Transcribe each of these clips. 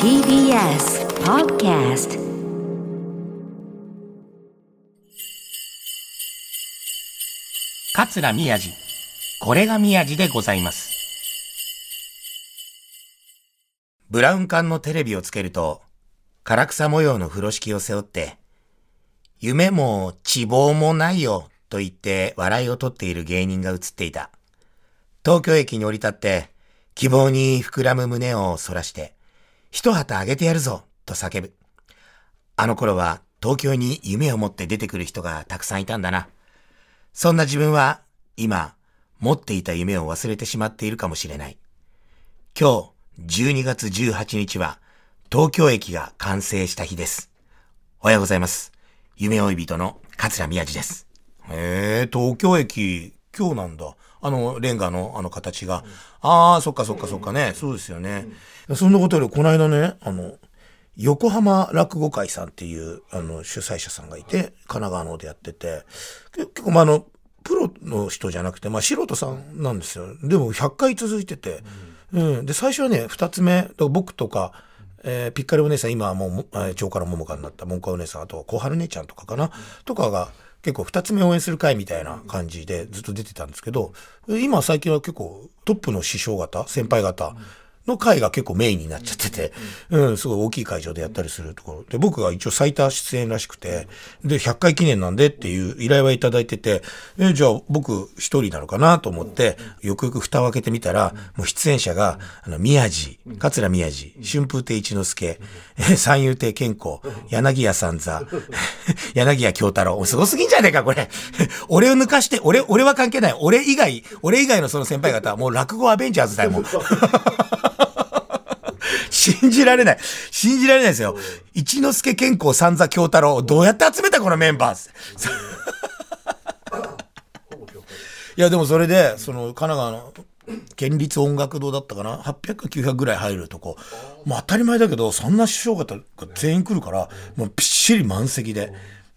TBS Podcast 桂宮治。これが宮治でございます。ブラウン管のテレビをつけると、唐草模様の風呂敷を背負って、夢も希望もないよと言って笑いを取っている芸人が映っていた。東京駅に降り立って、希望に膨らむ胸を反らして、一旗あげてやるぞと叫ぶ。あの頃は東京に夢を持って出てくる人がたくさんいたんだな。そんな自分は今持っていた夢を忘れてしまっているかもしれない。今日12月18日は東京駅が完成した日です。おはようございます。夢追い人の桂宮治です。へえ、東京駅今日なんだ。あの、レンガのあの形が。ああ、そっかそっかそっかね。そうですよね。そんなことより、この間ね、あの、横浜落語会さんっていうあの主催者さんがいて神奈川の方でやっててけ結構まああのプロの人じゃなくてまあ素人さんなんですよ。でも100回続いてて、うん。で最初はね2つ目僕とか、えーピッカリお姉さん今はもうもえー長から桃花になったモンカお姉さんあと小春姉ちゃんとかかな、とかが結構二つ目応援する会みたいな感じでずっと出てたんですけど今最近は結構トップの師匠方先輩方、の会が結構メインになっちゃってて、うん、すごい大きい会場でやったりするところで、僕が一応最多出演らしくて、で、100回記念なんでっていう依頼はいただいてて、え、じゃあ僕一人なのかなと思って、よくよく蓋を開けてみたら、もう出演者が、あの、宮治、桂宮治、春風亭一之輔、え三遊亭健康、柳家三座、柳家京太郎、すごすぎんじゃねえか、これ。俺を抜かして、俺、俺は関係ない。俺以外、俺以外のその先輩方はもう落語アベンジャーズだよ、もう。信じられない。信じられないですよ。一之輔健康三座京太郎、どうやって集めたこのメンバー いや、でもそれで、その、神奈川の、県立音楽堂だったかな ?800 か900ぐらい入るとこ。もう当たり前だけど、そんな師匠方が全員来るから、もうびっしり満席で。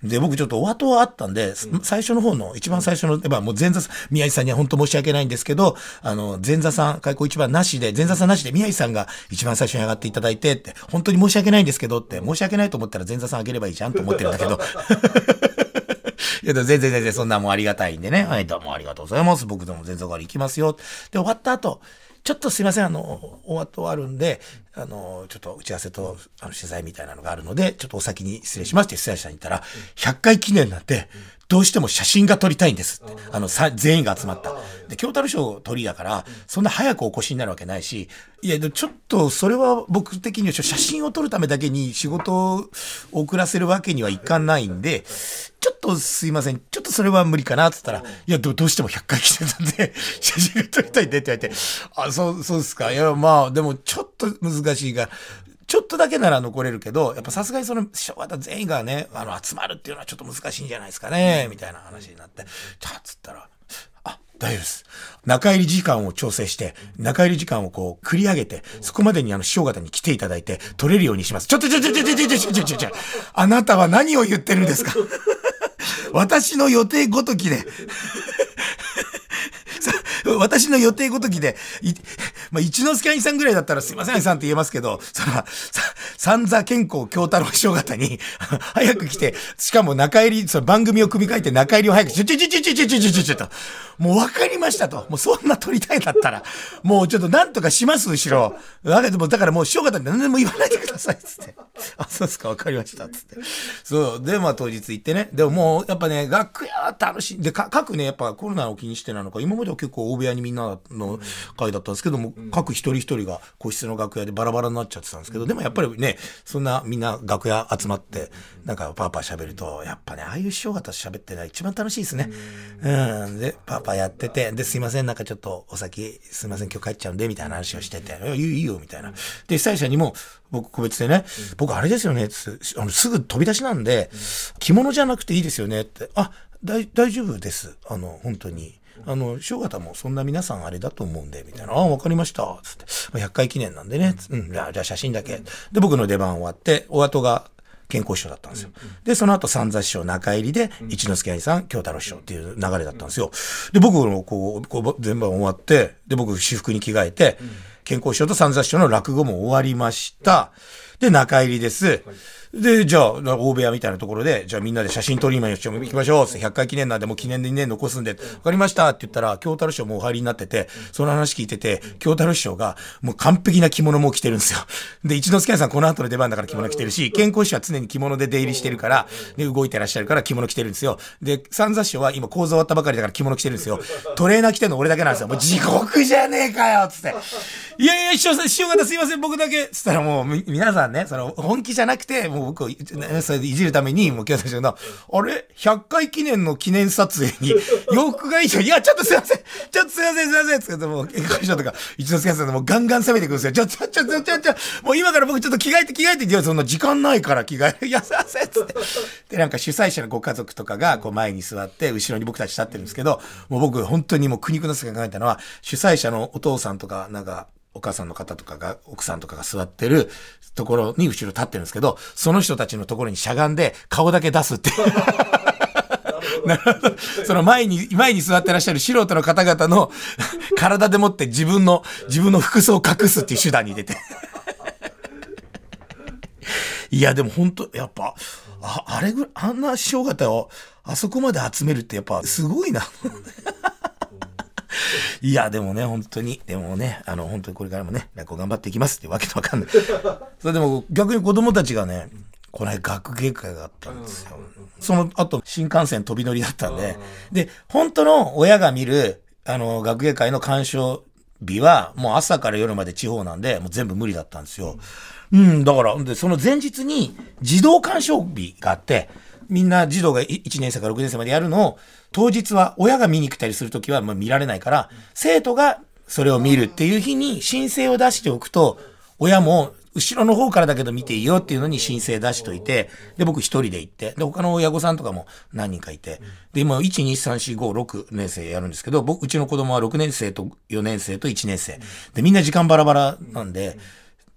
で、僕ちょっとお後はあったんで、最初の方の、一番最初の、やっぱもう前座さん、宮治さんには本当申し訳ないんですけど、あの、前座さん、開口一番なしで、前座さんなしで宮治さんが一番最初に上がっていただいてって、本当に申し訳ないんですけどって、申し訳ないと思ったら前座さんあげればいいじゃんと思ってるんだけど。いや、全然全然そんなもんありがたいんでね。はい、どうもありがとうございます。僕でも全然から行きますよ。で、終わった後、ちょっとすいません、あの、終わって終わるんで、あの、ちょっと打ち合わせと、あの、取材みたいなのがあるので、ちょっとお先に失礼しますって出演者に言ったら、100回記念なんて、どうしても写真が撮りたいんですって。あの、さ、全員が集まった。で、京太郎賞取りだから、そんな早くお越しになるわけないし、いや、ちょっと、それは僕的には、写真を撮るためだけに仕事を遅らせるわけにはいかないんで、ちょっとすいません。ちょっとそれは無理かなって言ったら、いや、どどうしても100回来てたんで、写真が撮りたいんでって言われて、あ、そう、そうですか。いや、まあ、でもちょっと難しいが、ちょっとだけなら残れるけど、やっぱさすがにその、師匠方全員がね、あの、集まるっていうのはちょっと難しいんじゃないですかね、みたいな話になって、じゃあ、つったら、あ、大丈夫です。中入り時間を調整して、中入り時間をこう、繰り上げて、そこまでにあの、師匠方に来ていただいて、取れるようにします。ちょっとちょちょちょちょちょちょちょちょちょあなたは何を言ってるんですか？私の予定ごときで私の予定ごときで、いまあ、一之輔兄さんぐらいだったらすいません兄さんって言えますけど、その、さ三座健康京太郎師匠方に、早く来て、しかも中入り、その番組を組み替えて中入りを早く、ちょちょちょちょちょちょちょちょちょちょと、もう分かりましたと。もうそんな撮りたいんだったら、もうちょっとなんとかします、後ろ。だけども、だからもう師匠方に何でも言わないでください、つって。あ、そうですか、分かりました、つって。そう。で、まあ当日行ってね。でももう、やっぱね、楽屋は楽しい。で、か各ね、やっぱコロナを気にしてなのか、今までは結構大部屋にみんなの会だったんですけども、各一人一人が個室の楽屋でバラバラになっちゃってたんですけど、でもやっぱりね、そんなみんな楽屋集まって、なんかパーパー喋ると、やっぱね、ああいう師匠方と喋ってね、一番楽しいですね。うん。で、パーパーやってて、で、すいません、なんかちょっとお先、すいません、今日帰っちゃうんで、みたいな話をしてて、いいよ、みたいな。で、被災者にも、僕個別でね、僕あれですよね、あのすぐ飛び出しなんで、着物じゃなくていいですよねって、あ、大大丈夫です。あの、本当に。あの、師匠方もそんな皆さんあれだと思うんで、みたいな。ああ、わかりました。つって。まあ100回記念なんでね。つうん、じゃあ、じゃあ写真だけ。で、僕の出番終わって、お後が健康師匠だったんですよ。で、その後三座師匠中入りで、一之輔兄さん、京太郎師匠っていう流れだったんですよ。で、僕のこう、こう全番終わって、で、僕、私服に着替えて、健康師匠と三座師匠の落語も終わりました。で、中入りです。で、じゃあ、大部屋みたいなところで、じゃあみんなで写真撮りましょう、行きましょうって、100回記念なんで、もう記念で2年残すんで、わかりましたって言ったら、京太郎師匠もうお入りになってて、その話聞いてて、京太郎師匠が、もう完璧な着物も着てるんですよ。で、一之輔さんこの後の出番だから着物着てるし、健康師匠は常に着物で出入りしてるから、で、動いてらっしゃるから着物着てるんですよ。で、三座師匠は今講座終わったばかりだから着物着てるんですよ。トレーナー着てるの俺だけなんですよ。もう地獄じゃねえかよつって。いやいや、師匠さん、師匠方すいません、僕だけ。つったらもう、み皆さんね、その、本気じゃなくて、もう僕を、ねそれでいじるために、もう京太師匠の、あれ ?100 回記念の記念撮影に、洋服がいいじゃん。いや、ちょっとすいません。ちょっとすいません、すいません。つってもう、健康師匠とか、一之輔さんもうガンガン攻めてくるんですよ。ちょ、ちょ、ちょ、ちょ、ちょ、ちょ、もう今から僕ちょっと着替えて着替えて、いや、そんな時間ないから着替える。いや、すいません。つって。で、なんか主催者のご家族とかが、こう前に座って、後ろに僕たち立ってるんですけど、もう僕、本当にもう苦肉の策が考えたのは、主催者のお父さんとか、なんか、お母さんの方とかが、奥さんとかが座ってるところに後ろ立ってるんですけど、その人たちのところにしゃがんで顔だけ出すっていう。なるほど。その前に、前に座ってらっしゃる素人の方々の体でもって自分の、自分の服装を隠すっていう手段に出て。いや、でも本当やっぱ、ああれぐらい、あんな師匠方をあそこまで集めるってやっぱすごいな。いや、でもね、本当に、でもね、あの、本当にこれからもね、落語頑張っていきますってわけのわかんない。それでも逆に子供たちがね、この間学芸会があったんですよ。その後、新幹線飛び乗りだったんで、で、本当の親が見る、あの、学芸会の鑑賞日は、もう朝から夜まで地方なんで、もう全部無理だったんですよ。うん、だから、で、その前日に、児童鑑賞日があって、みんな児童が1年生から6年生までやるのを、当日は親が見に来たりするときはまあ見られないから、生徒がそれを見るっていう日に申請を出しておくと、親も後ろの方からだけど見ていいよっていうのに申請出しといて、で、僕一人で行って、で、他の親御さんとかも何人かいて、で、今、1、2、3、4、5、6年生やるんですけど、僕、うちの子供は6年生と4年生と1年生。で、みんな時間バラバラなんで、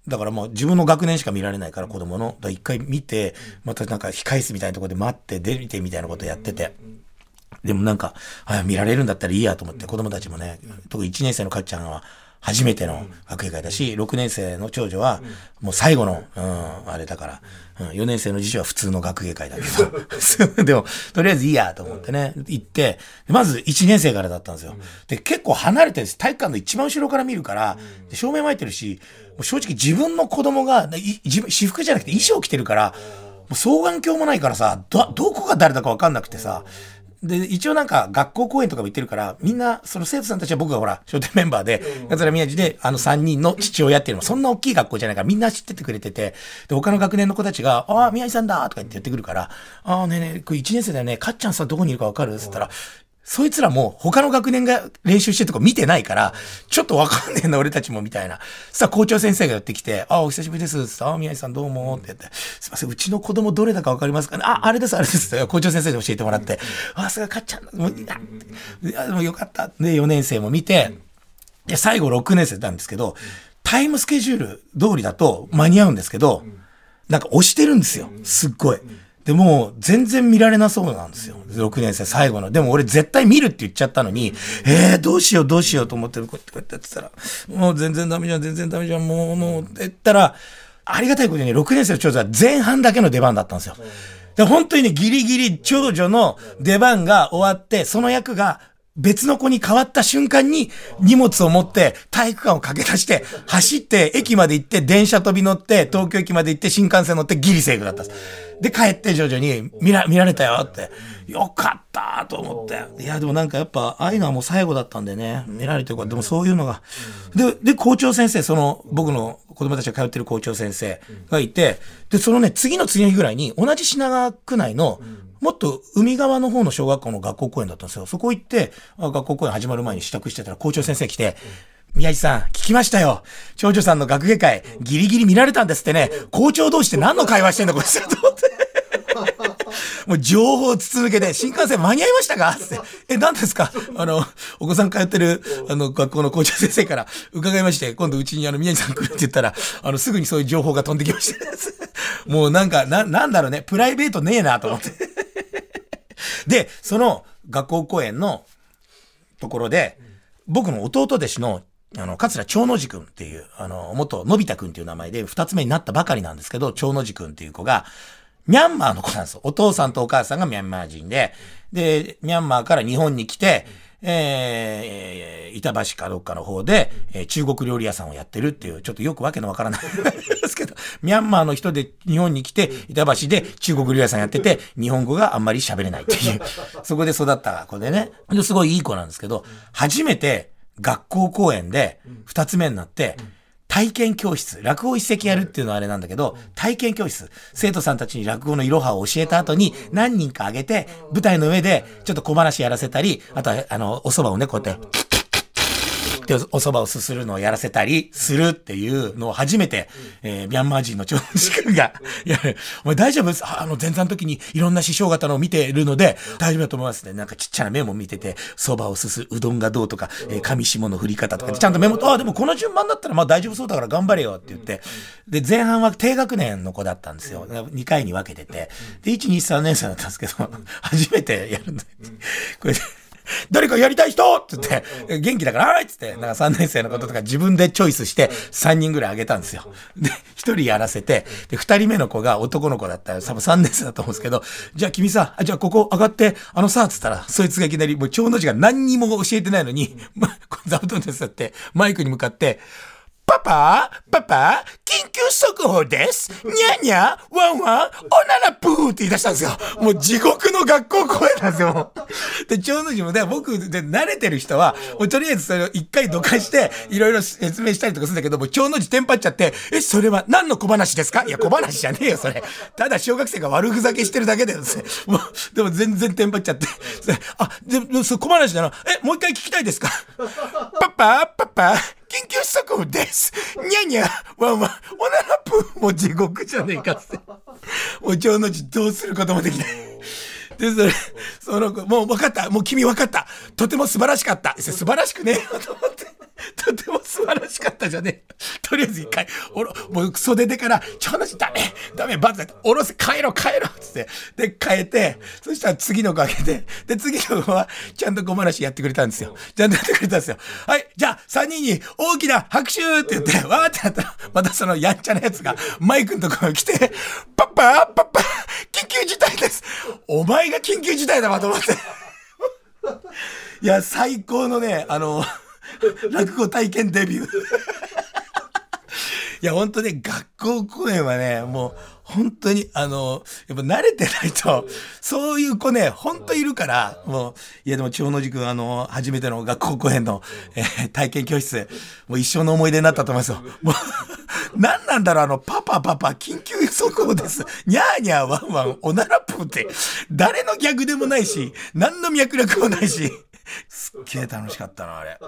だからもう自分の学年しか見られないから子供の。一回見て、またなんか控え室みたいなところで待って、出てみたいなことやってて。でもなんか、あ見られるんだったらいいやと思って、子供たちもね、特に1年生のかっちゃんは初めての学芸会だし、6年生の長女はもう最後の、うん、あれだから、うん、4年生の次女は普通の学芸会だけど、でも、とりあえずいいやと思ってね、行って、まず1年生からだったんですよ。で、結構離れてるんです。体育館の一番後ろから見るから、で照明巻いてるし、正直自分の子供が、い自分私服じゃなくて衣装着てるから、もう双眼鏡もないからさ、ど、どこが誰だかわかんなくてさ、で、一応なんか学校公演とかも行ってるから、みんな、その生徒さんたちは僕がほら、商店メンバーで、桂宮治で、あの3人の父親っていうのも、そんな大きい学校じゃないから、みんな知っててくれてて、で、他の学年の子たちが、ああ、宮治さんだとか言って言ってくるから、ああ、ねえねえ、これ1年生だよね、かっちゃんさ、どこにいるかわかる？って言ったら、そいつらも他の学年が練習してるとこ見てないから、ちょっとわかんねえな、俺たちも、みたいな。さあ、校長先生が寄ってきて、あ、お久しぶりです。つってあ、宮治さんどうも、って言って、すいません、うちの子供どれだかわかりますかね？あ、あれです、あれです。校長先生に教えてもらって、あ、すがかっちゃん、もう、いや、いやでもよかった。で、4年生も見て、で、最後6年生なんですけど、タイムスケジュール通りだと間に合うんですけど、なんか押してるんですよ。すっごい。でも、全然見られなそうなんですよ。6年生最後の。でも俺絶対見るって言っちゃったのに、えー、どうしようどうしようと思って、こうやってこうやってやってたら、もう全然ダメじゃん、全然ダメじゃん、もう、もう、って言ったら、ありがたいことに6年生の長女は前半だけの出番だったんですよ。で、本当にね、ギリギリ長女の出番が終わって、その役が別の子に変わった瞬間に荷物を持って体育館を駆け出して走って駅まで行って電車飛び乗って東京駅まで行って新幹線乗ってギリセーフだったんです。で帰って徐々に見ら見られたよって。よかったと思って。いやでもなんかやっぱああいうのはもう最後だったんでね。見られてるからでもそういうのが。で、で校長先生、その僕の子供たちが通ってる校長先生がいて、で、そのね、次の次の日ぐらいに同じ品川区内のもっと海側の方の小学校の学校公演だったんですよ。そこ行って、学校公演始まる前に支度してたら校長先生来て、宮治さん、聞きましたよ。長女さんの学芸会、ギリギリ見られたんですってね。校長同士って何の会話してんだ、これ。と思って。もう情報筒抜けで、新幹線間に合いましたか？って。え、何ですか？あの、お子さん通ってる、あの、学校の校長先生から伺いまして、今度うちにあの、宮治さん来るって言ったら、あの、すぐにそういう情報が飛んできまして。もうなんか、な、なんだろうね、プライベートねえなと思って。で、その学校公演のところで、僕の弟弟子の、あの、桂長野寺君っていう、あの、元、のび太くんっていう名前で二つ目になったばかりなんですけど、長野寺君っていう子が、ミャンマーの子なんですよ。お父さんとお母さんがミャンマー人で、で、ミャンマーから日本に来て、えー、板橋かどっかの方で、えー、中国料理屋さんをやってるっていう、ちょっとよくわけのわからない ですけど、ミャンマーの人で日本に来て、板橋で中国料理屋さんやってて、日本語があんまり喋れないっていう、そこで育った子でね、すごいいい子なんですけど、初めて学校公演で二つ目になって、うん体験教室、落語一席やるっていうのはあれなんだけど、体験教室、生徒さんたちに落語のいろはを教えた後に何人かあげて、舞台の上でちょっと小話やらせたり、あとは、あの、お蕎麦をね、こうやって、で、お蕎麦をすするのをやらせたりするっていうのを初めて、えー、ミャンマー人の長司君が、いや、お前大丈夫？ですあの、前座の時にいろんな師匠方のを見てるので、大丈夫だと思いますね。なんかちっちゃなメモ見てて、蕎麦をすす、うどんがどうとか、えー、上下の振り方とかで、ちゃんとメモと、あ、でもこの順番だったらまあ大丈夫そうだから頑張れよって言って、で、前半は低学年の子だったんですよ。2回に分けてて。で、1、2、3年生だったんですけど、初めてやるん。だ。これで、誰かやりたい人！って言って、元気だから、はいっつって、なんか3年生のこととか自分でチョイスして3人ぐらいあげたんですよ。で、1人やらせて、で、2人目の子が男の子だったら、多分3年生だと思うんですけど、じゃあ君さ、あじゃあここ上がって、あのさ、つったら、そいつがいきなり、もう超の字が何にも教えてないのに、ま、座布団ですって、マイクに向かって、パパパパ緊急速報ですにゃにゃワンワンおならプーって言い出したんですよ。もう地獄の学校声なんですよ。で、長の字もね、僕で慣れてる人は、もうとりあえずそれを一回どかして、いろいろ説明したりとかするんだけど、もう長の字テンパっちゃって、え、それは何の小話ですか？いや、小話じゃねえよ、それ。ただ小学生が悪ふざけしてるだけだよ、それ。もう、でも全然テンパっちゃって。あ、でも、そ小話なのえ、もう一回聞きたいですか？パパパパ緊急速報ですにゃにゃワンワンおならぷもう地獄じゃねえかって。もう長の字どうすることもできない。で、それ、その子、もう分かった。もう君分かった。とても素晴らしかった。素晴らしくねえよと思って。とても素晴らしかったじゃねえ。とりあえず一回、おろ、もう袖出から、ちょうどダメダメバズおろせ帰ろ帰ろつって。で、変えて、そしたら次の子あげて、で、次の子は、ちゃんと小話やってくれたんですよ。ちゃんとやってくれたんですよ。はい、じゃあ、3人に大きな拍手って言って、わーってなったら、またそのやんちゃなやつが、マイクのところに来て、パッパパッパ緊急事態ですお前が緊急事態だわと思って。いや、最高のね、あの、落語体験デビュー。いや、本当ね、学校公演はね、もう、本当に、あの、やっぱ慣れてないと、そういう子ね、本当いるから、もう、いやでも、千代の字くん、あの、初めての学校公演の、えー、体験教室、もう一生の思い出になったと思いますよ。もう、何なんだろう、あの、パパパパ、緊急速報です。にゃーにゃーワンワン、おならぷーって、誰のギャグでもないし、何の脈絡もないし、すっげえ楽しかったな、あれ。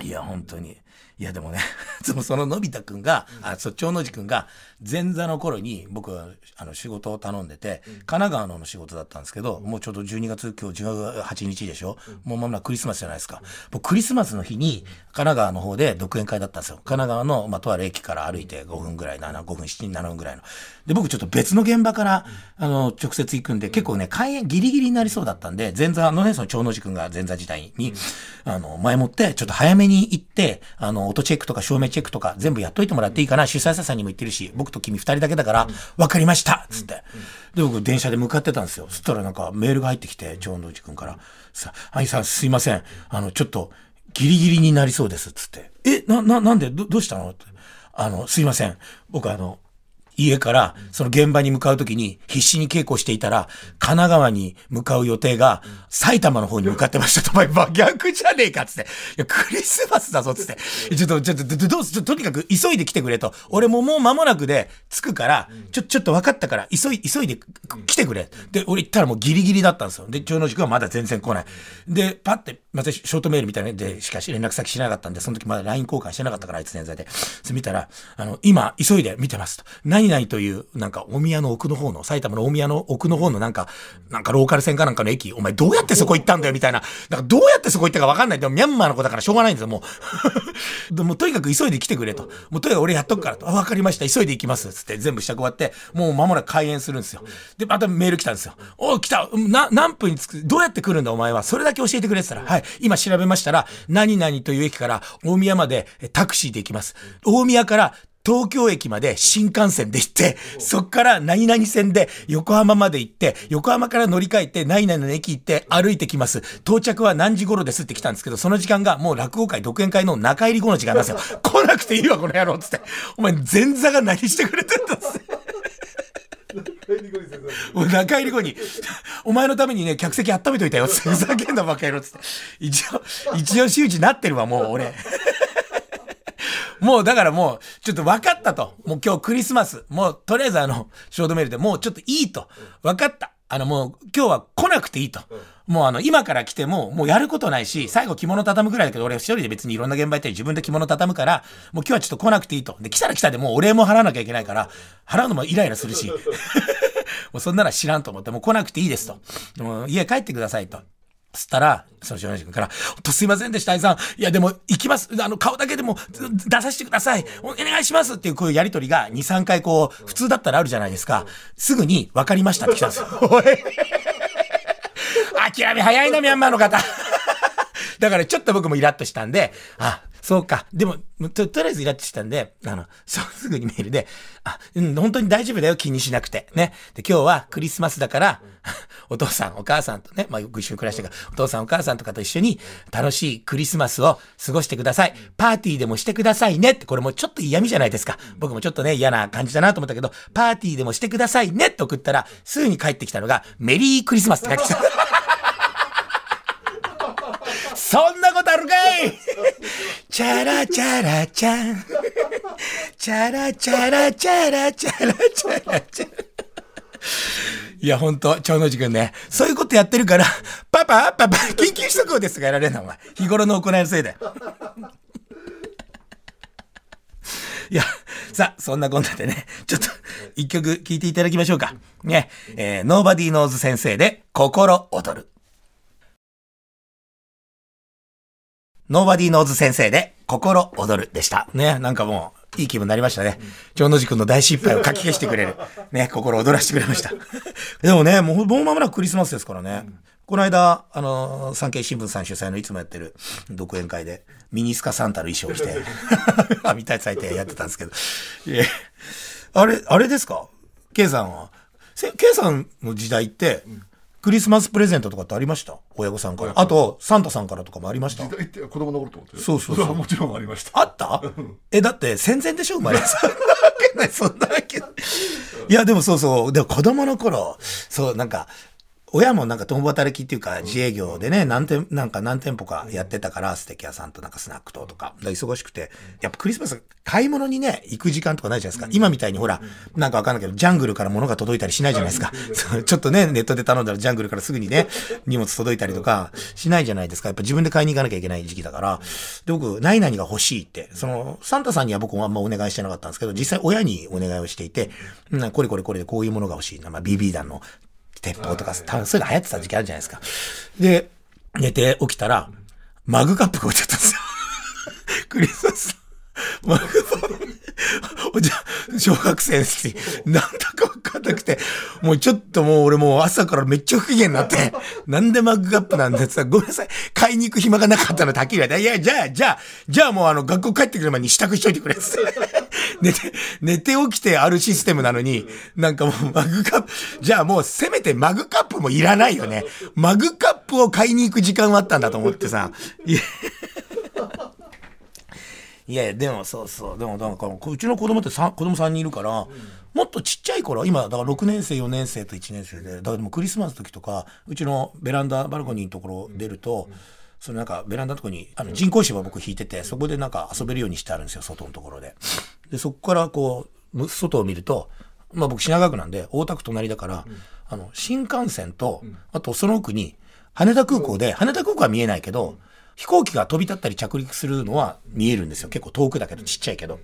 いや、本当に。いやでもね、そののび太くんが、あ、そ長の字くんが、前座の頃に僕はあの仕事を頼んでて、神奈川のの仕事だったんですけど、もうちょうど12月、今日18日でしょ、もうまもなくクリスマスじゃないですか。僕クリスマスの日に神奈川の方で独演会だったんですよ。神奈川の、まあ、とある駅から歩いて5分ぐらい、7、5分、7、7分ぐらいの。で、僕ちょっと別の現場から、あの、直接行くんで、結構ね、開演ギリギリになりそうだったんで、前座のね、その長の字くんが前座時代に、あの、前もって、ちょっと早めに行って、あの、音チェックとか照明チェックとか全部やっといてもらっていいかな、主催者さんにも言ってるし、僕と君二人だけだから、わかりましたつって。で、僕電車で向かってたんですよ。そしたらなんかメールが入ってきて、長野内くんから、さ、兄さんすいません。あの、ちょっと、ギリギリになりそうです。つって。え、な、な、なんで？ど、どうしたの？って。あの、すいません。僕あの、家からその現場に向かうときに必死に稽古していたら、神奈川に向かう予定が埼玉の方に向かってましたと。お前、逆じゃねえかっつって。いや、クリスマスだぞっつって。ちょっと、ちょっと、どうす、とにかく急いで来てくれと。俺ももう間もなくで着くから、ちょ、ちょっと分かったから、急い、急いで来てくれ。で、俺行ったらもうギリギリだったんですよ。で、長野塾はまだ全然来ない。で、パって、またショートメールみたいなで、しかし連絡先しなかったんで、その時まだ LINE 交換してなかったから、あいつ年在で。それ見たら、あの、今、急いで見てますと。何々という、なんか、大宮の奥の方の、埼玉の大宮の奥の方のなんか、なんかローカル線かなんかの駅、お前どうやってそこ行ったんだよみたいな。なんかどうやってそこ行ったかわかんない。でもミャンマーの子だからしょうがないんですよ、もう。でもとにかく急いで来てくれと。もうとにかく俺やっとくからと。あ、わかりました。急いで行きます。つって全部支度終わって、もう間もなく開演するんですよ。で、またメール来たんですよ。お来たな、何分に着くどうやって来るんだお前は。それだけ教えてくれって言ったら、はい、今調べましたら、何々という駅から大宮までタクシーで行きます。大宮から東京駅まで新幹線で行って、そっから何々線で横浜まで行って、横浜から乗り換えて何々の駅行って歩いてきます。到着は何時頃ですって来たんですけど、その時間がもう落語会独演会の中入り後の時間なんですよ。来なくていいわ、この野郎っつって。お前前座が何してくれてんだっつって。中入り後に、お前のためにね、客席温めといたよ。ふざけんなバカ野郎っつって。一応、一応周知なってるわ、もう俺。もうだからもう、ちょっと分かったと。もう今日クリスマス。もうとりあえずあの、ショートメールでもうちょっといいと。分かった。あのもう今日は来なくていいと。もうあの今から来てももうやることないし、最後着物畳むぐらいだけど俺一人で別にいろんな現場行って自分で着物畳むから、もう今日はちょっと来なくていいと。で、来たら来たでもうお礼も払わなきゃいけないから、払うのもイライラするし。もうそんなの知らんと思って、もう来なくていいですと。もう家帰ってくださいと。つったら、その少年君から、とすいませんでした、愛さん。いや、でも、行きます。あの、顔だけでも出させてください。お願いしますっていう、こういうやりとりが2、3回こう、普通だったらあるじゃないですか。すぐに、分かりましたって来たんですよ。おい。諦め早いな、ミャンマーの方。だからちょっと僕もイラッとしたんで、あ、そうか。でも、と、とりあえずイラッとしたんで、あの、すぐにメールで、あ、うん、本当に大丈夫だよ、気にしなくて。ね。で、今日はクリスマスだから、お父さん、お母さんとね、まあ、よく一緒に暮らしてるから、お父さん、お母さんとかと一緒に楽しいクリスマスを過ごしてください。パーティーでもしてくださいねって、これもちょっと嫌味じゃないですか。僕もちょっとね、嫌な感じだなと思ったけど、パーティーでもしてくださいねって送ったら、すぐに帰ってきたのが、メリークリスマスって書いてきた。そんなことあるかい？チャラチャラチャン。チャラチャラチャラチャラチャラチャラ。いや、ほんと、長野寺くんね。そういうことやってるから、パパ、パパ、緊急速報ですがやられんな、お前。日頃の行いのせいで。いや、さあ、そんなこんなでね、ちょっと、一曲聴いていただきましょうか。ね、えー、ノーバディーノーズ先生で、心躍る。ノーバディーノーズ先生で、心躍るでした。ね、なんかもう、いい気分になりましたね。長野寺君の大失敗をかき消してくれる。ね、心躍らしてくれました。でもね、もう、もう間もなくクリスマスですからね。うんこの間、あの、産経新聞さん主催のいつもやってる独演会で、ミニスカサンタの衣装を着て、見たい祭典やってたんですけど。あれ、あれですか ?K さんは？K さんの時代って、クリスマスプレゼントとかってありました？親御さんから。あと、サンタさんからとかもありました時代って子供の頃ってことそうそうそう。もちろんありました。あった？え、だって戦前でしょ生まれ。そんなわけない、そんなわけない。いや、でもそうそう。でも子供の頃、そう、なんか、親もなんか共働きっていうか自営業でね、何店、なんか何店舗かやってたから、ステーキ屋さんとなんかスナックととか、か忙しくて、やっぱクリスマス買い物にね、行く時間とかないじゃないですか。今みたいにほら、なんかわかんないけど、ジャングルから物が届いたりしないじゃないですか。ちょっとね、ネットで頼んだらジャングルからすぐにね、荷物届いたりとかしないじゃないですか。やっぱ自分で買いに行かなきゃいけない時期だから。で、僕、何々が欲しいって、その、サンタさんには僕もあんまお願いしてなかったんですけど、実際親にお願いをしていて、うん、これこれこれでこういうものが欲しい。まあ、BB 弾の鉄砲とか、多分そういうの流行ってた時期あるじゃないですか。で、寝て起きたら、マグカップが落ちちゃったんですよ。クリスマス。マグカップ。じゃ小学生の時、なんだかわかんなくて、もうちょっともう俺もう朝からめっちゃ不機嫌になって、なんでマグカップなんだってさ、ごめんなさい、買いに行く暇がなかったのはっきり言われて、いや、じゃあ、じゃあ、じゃあもうあの、学校帰ってくる前に支度しといてくれって。寝て、寝て起きてあるシステムなのに、なんかもうマグカップ、じゃあもうせめてマグカップもいらないよね。マグカップを買いに行く時間はあったんだと思ってさ。いやいや、でもそうそう、でもなんか、うちの子供って子供3人いるから、うん、もっとちっちゃい頃、今、だから6年生、4年生と1年生で、だからでもクリスマスの時とか、うちのベランダ、バルコニーのところ出ると、うん、そのなんかベランダのところにあの人工芝僕引いてて、そこでなんか遊べるようにしてあるんですよ、外のところで。で、そこからこう、外を見ると、まあ僕品川区なんで、大田区隣だから、うん、あの、新幹線と、あとその奥に、羽田空港で、羽田空港は見えないけど、飛行機が飛び立ったり着陸するのは見えるんですよ。結構遠くだけど、ちっちゃいけど。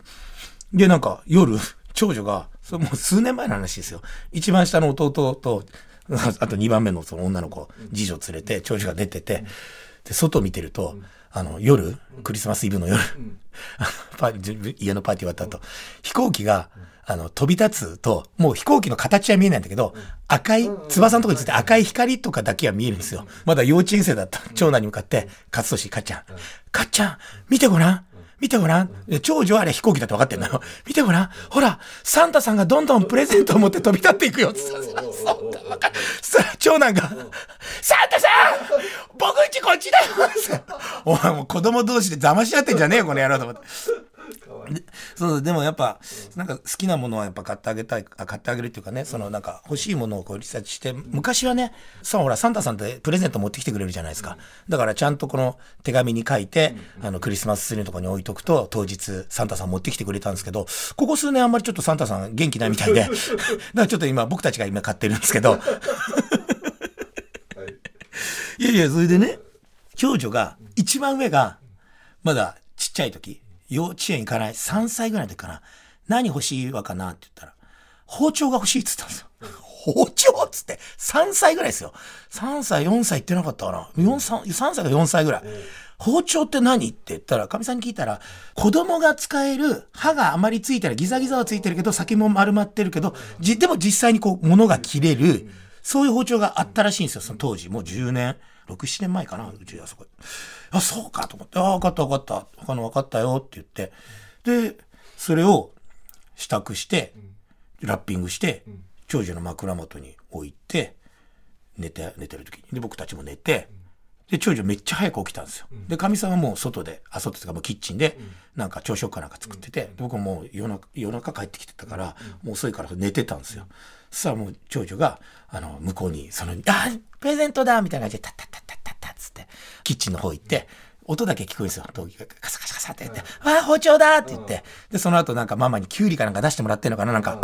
で、なんか夜、長女がそれもう数年前の話ですよ。一番下の弟と、あと2番目のその女の子、次女連れて、長女が出てて、で、外見てると、あの、夜、クリスマスイブの夜、家のパーティー終わった後、飛行機が、あの、飛び立つと、もう飛行機の形は見えないんだけど、赤い、翼のところについて赤い光とかだけは見えるんですよ。まだ幼稚園生だった長男に向かって、勝利かっちゃん、かっちゃん、見てごらん見てごらん。長女はあれ飛行機だって分かってんだよ。見てごらん。ほら、サンタさんがどんどんプレゼントを持って飛び立っていくよ。そしたら長男が、サンタさん僕んちこっちだよお前もう子供同士で騙し合ってんじゃねえよ、この野郎と思って。そうでもやっぱなんか好きなものはやっぱ買ってあげたいあ買ってあげるっていうかねそのなんか欲しいものをこうリサーチして昔はねさほらサンタさんってプレゼント持ってきてくれるじゃないですか。だからちゃんとこの手紙に書いてあのクリスマスツリーのとこに置いとくと当日サンタさん持ってきてくれたんですけどここ数年あんまりちょっとサンタさん元気ないみたいで だからちょっと今僕たちが今買ってるんですけど。い。やいやそれでね長女が一番上がまだちっちゃい時幼稚園行かない、3歳ぐらいの時かな。何欲しいわかなって言ったら、包丁が欲しいって言ったんですよ。包丁っつって、3歳ぐらいですよ。3歳、4歳言ってなかったかな。4歳、3歳か4歳ぐらい。包丁って何って言ったら、かみさんに聞いたら、子供が使える歯があまりついてる、ギザギザはついてるけど、先も丸まってるけど、でも実際にこう、物が切れる、そういう包丁があったらしいんですよ、その当時。もう10年、6、7年前かな、うちあそこ。あ、そうかと思って、あ、分かった分かった。他の分かったよ。って言って、で、それを支度して、ラッピングして、長女の枕元に置いて、寝て、寝てる時に。で、僕たちも寝て、で、長女めっちゃ早く起きたんですよ。で、かみさんはもう外で、あ、外とかもうキッチンで、なんか朝食かなんか作ってて、僕ももう夜中、夜中帰ってきてたから、もう遅いから寝てたんですよ。そしたらもう長女が、あの、向こうに、その、あ、プレゼントだ！みたいな感じで、タッタッタッタッタッタッつって、キッチンの方行って、音だけ聞こえるんですよ。陶器がカサカサカサって言って、わあ、包丁だ！って言って、で、その後なんかママにキュウリかなんか出してもらってんのかな？なんか、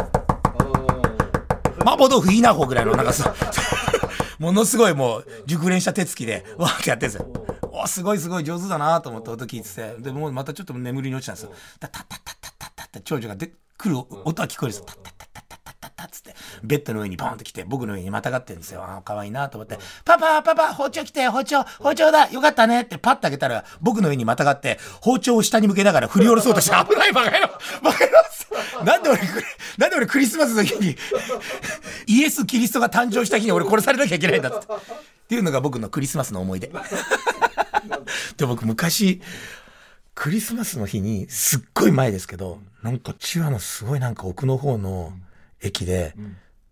麻婆豆腐いいな方ぐらいの、なんかさ、ものすごいもう、熟練した手つきで、わーってやってるんですよ。おすごいすごい上手だなと思って音聞いてて、で、もうまたちょっと眠りに落ちたんですよ。タッタッタッタッタッタッタ長女がで来る音は聞こえるんですよ。タッタッタッタッタッタッタッタッつって、ベッドの上にボーンと来て、僕の上にまたがってるんですよ。ああ、可愛いなと思って、パパ、パパ、包丁来て、包丁、包丁だよかったねってパッと開けたら、僕の上にまたがって、包丁を下に向けながら振り下ろそうとして、危ないバカ野郎バカ野郎なんで俺、なんで俺クリスマスの日にイエス・キリストが誕生した日に俺殺されなきゃいけないんだって。っていうのが僕のクリスマスの思い出。で、僕昔、クリスマスの日に、すっごい前ですけど、なんか千葉のすごいなんか奥の方の駅で、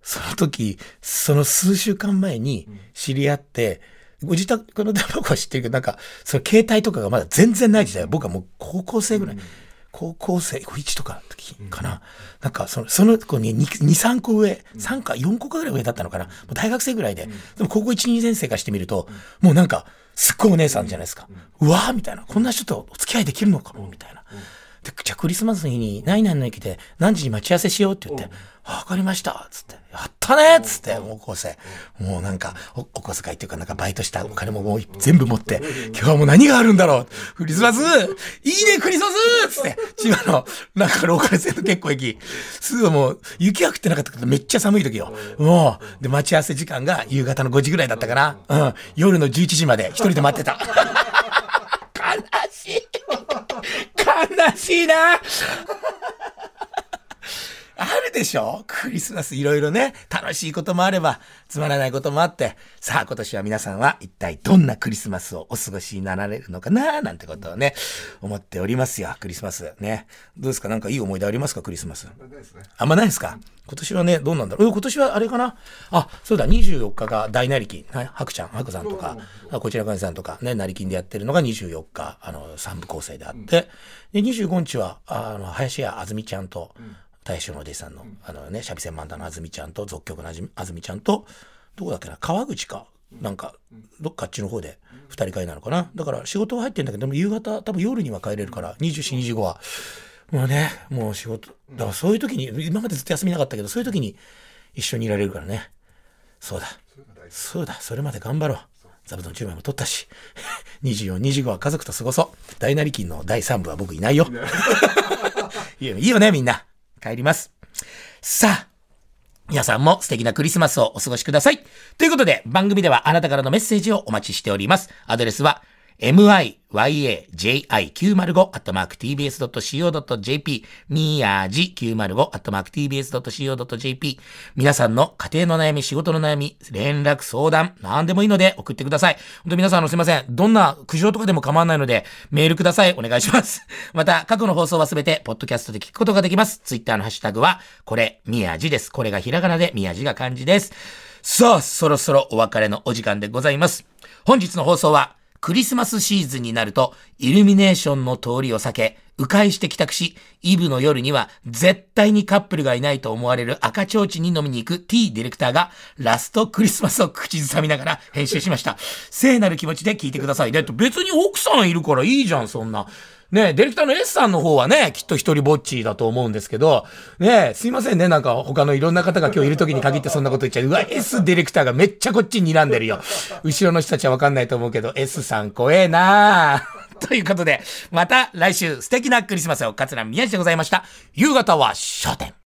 その時、その数週間前に知り合って、ご自宅の電話は知ってるけど、なんか、その携帯とかがまだ全然ない時代、僕はもう高校生ぐらい、高校生、1とかの時かな。なんか、その、その子に2、3個上、3か4個ぐらい上だったのかな。もう大学生ぐらいで。でも高校1、2年生からしてみると、もうなんか、すっごいお姉さんじゃないですか。うわーみたいな。こんな人とお付き合いできるのかもみたいな。で、じゃあクリスマスの日に、何々の駅で何時に待ち合わせしようって言って、わかりましたつって、やったねつって、高校生。もうなんかお、お小遣いっていうか、なんかバイトしたお金ももう全部持って、今日はもう何があるんだろう？クリスマス？いいねクリスマス？つって、千葉の、なんかローカル線の結構駅、すぐもう、雪が降ってなかったけどめっちゃ寒い時よ。もう、で、待ち合わせ時間が夕方の5時ぐらいだったかな。うん。夜の11時まで一人で待ってた。see that? でしょ？クリスマスいろいろね、楽しいこともあれば、つまらないこともあって、さあ今年は皆さんは一体どんなクリスマスをお過ごしになられるのかななんてことをね、思っておりますよ、クリスマス。ね。どうですか？なんかいい思い出ありますか？クリスマス。あんまないですか？今年はね、どうなんだろう今年はあれかな？あ、そうだ、24日が大成金、はい、白ちゃん、白さんとか、こちらかさんとかね、成金でやってるのが24日、あの、三部構成であって、で、25日は、あの、林家あずみちゃんと、大将のお弟子さんの、あのね、三味線漫談のあずみちゃんと、俗曲のあずみちゃんと、どこだっけな、川口か。なんか、どっかあっちの方で二人会なのかな。だから仕事は入ってんだけど、でも夕方、多分夜には帰れるから、24、25は、もうね、もう仕事、だからそういう時に、今までずっと休みなかったけど、そういう時に一緒にいられるからね。そうだ。そうだ、それまで頑張ろう。座布団10枚も取ったし、24、25は家族と過ごそう。大なり金の第3部は僕いないよ。い いよね、みんな。帰ります。さあ、皆さんも素敵なクリスマスをお過ごしください。ということで、番組ではあなたからのメッセージをお待ちしております。アドレスは、myaji905-tbs.co.jp みやじ 905-tbs.co.jp 皆さんの家庭の悩み、仕事の悩み、連絡、相談、何でもいいので送ってください。本当皆さんあのすいません。どんな苦情とかでも構わないので、メールください。お願いします。また、過去の放送はすべて、ポッドキャストで聞くことができます。ツイッターのハッシュタグは、これ、みやじです。これがひらがなで、みやじが漢字です。さあ、そろそろお別れのお時間でございます。本日の放送は、クリスマスシーズンになると、イルミネーションの通りを避け、迂回して帰宅し、イブの夜には絶対にカップルがいないと思われる赤ちょうちに飲みに行く T ディレクターがラストクリスマスを口ずさみながら編集しました。聖なる気持ちで聞いてください。だって別に奥さんいるからいいじゃん、そんな。ねディレクターの S さんの方はね、きっと一人ぼっちだと思うんですけど、ねすいませんね、なんか他のいろんな方が今日いる時に限ってそんなこと言っちゃう。うわ、S ディレクターがめっちゃこっちに睨んでるよ。後ろの人たちはわかんないと思うけど、S さん怖えな ということで、また来週素敵なクリスマスを桂宮治でございました。夕方は焦点。